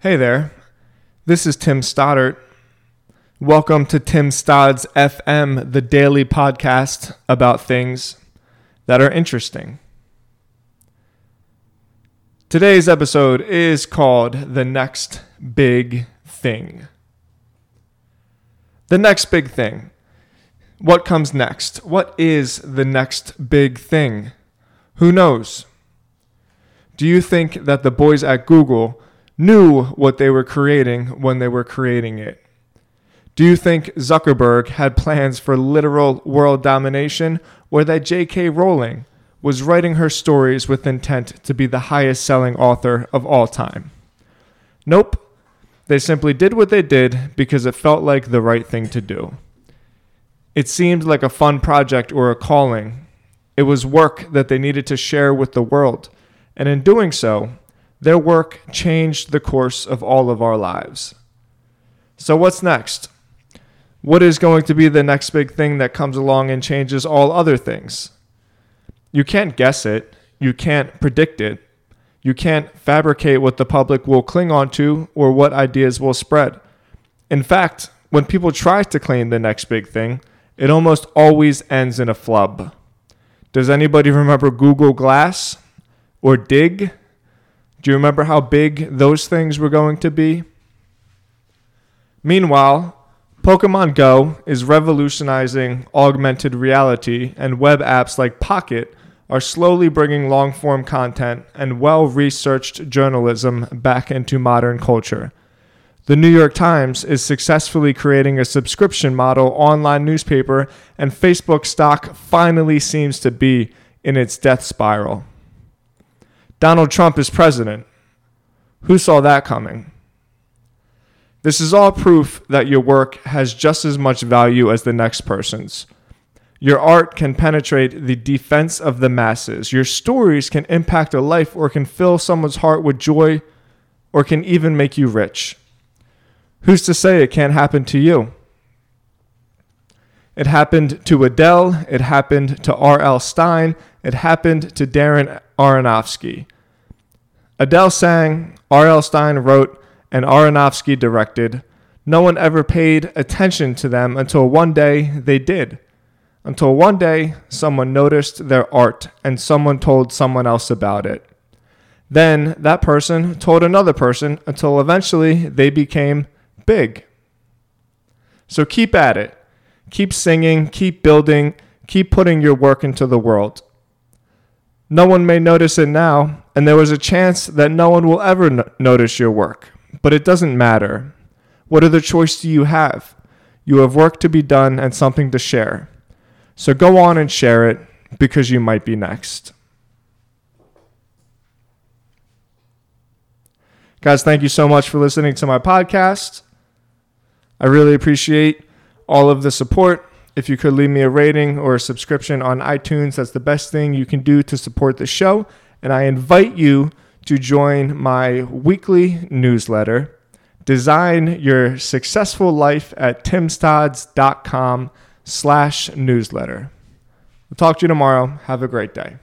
Hey there, this is Tim Stoddart. Welcome to Tim Stodd's FM, the daily podcast about things that are interesting. Today's episode is called The Next Big Thing. The next big thing. What comes next? What is the next big thing? Who knows? Do you think that the boys at Google knew what they were creating when they were creating it? Do you think Zuckerberg had plans for literal world domination or that J.K. Rowling was writing her stories with intent to be the highest selling author of all time? Nope. They simply did what they did because it felt like the right thing to do. It seemed like a fun project or a calling. It was work that they needed to share with the world. And in doing so, their work changed the course of all of our lives. So, what's next? What is going to be the next big thing that comes along and changes all other things? You can't guess it, you can't predict it, you can't fabricate what the public will cling on to or what ideas will spread. In fact, when people try to claim the next big thing, it almost always ends in a flub. Does anybody remember Google Glass or Digg? Do you remember how big those things were going to be? Meanwhile, Pokemon Go is revolutionizing augmented reality, and web apps like Pocket are slowly bringing long form content and well researched journalism back into modern culture. The New York Times is successfully creating a subscription model online newspaper, and Facebook stock finally seems to be in its death spiral. Donald Trump is president. Who saw that coming? This is all proof that your work has just as much value as the next person's. Your art can penetrate the defense of the masses. Your stories can impact a life or can fill someone's heart with joy or can even make you rich. Who's to say it can't happen to you? It happened to Adele. It happened to R.L. Stine. It happened to Darren Aronofsky. Adele sang, R.L. Stine wrote, and Aronofsky directed. No one ever paid attention to them until one day they did. Until one day someone noticed their art and someone told someone else about it. Then that person told another person until eventually they became big. So keep at it. Keep singing, keep building, keep putting your work into the world. No one may notice it now, and there was a chance that no one will ever no- notice your work. But it doesn't matter. What other choice do you have? You have work to be done and something to share. So go on and share it because you might be next. Guys, thank you so much for listening to my podcast. I really appreciate all of the support. If you could leave me a rating or a subscription on iTunes, that's the best thing you can do to support the show. And I invite you to join my weekly newsletter. Design your successful life at timstoddart.com slash newsletter. We'll talk to you tomorrow. Have a great day.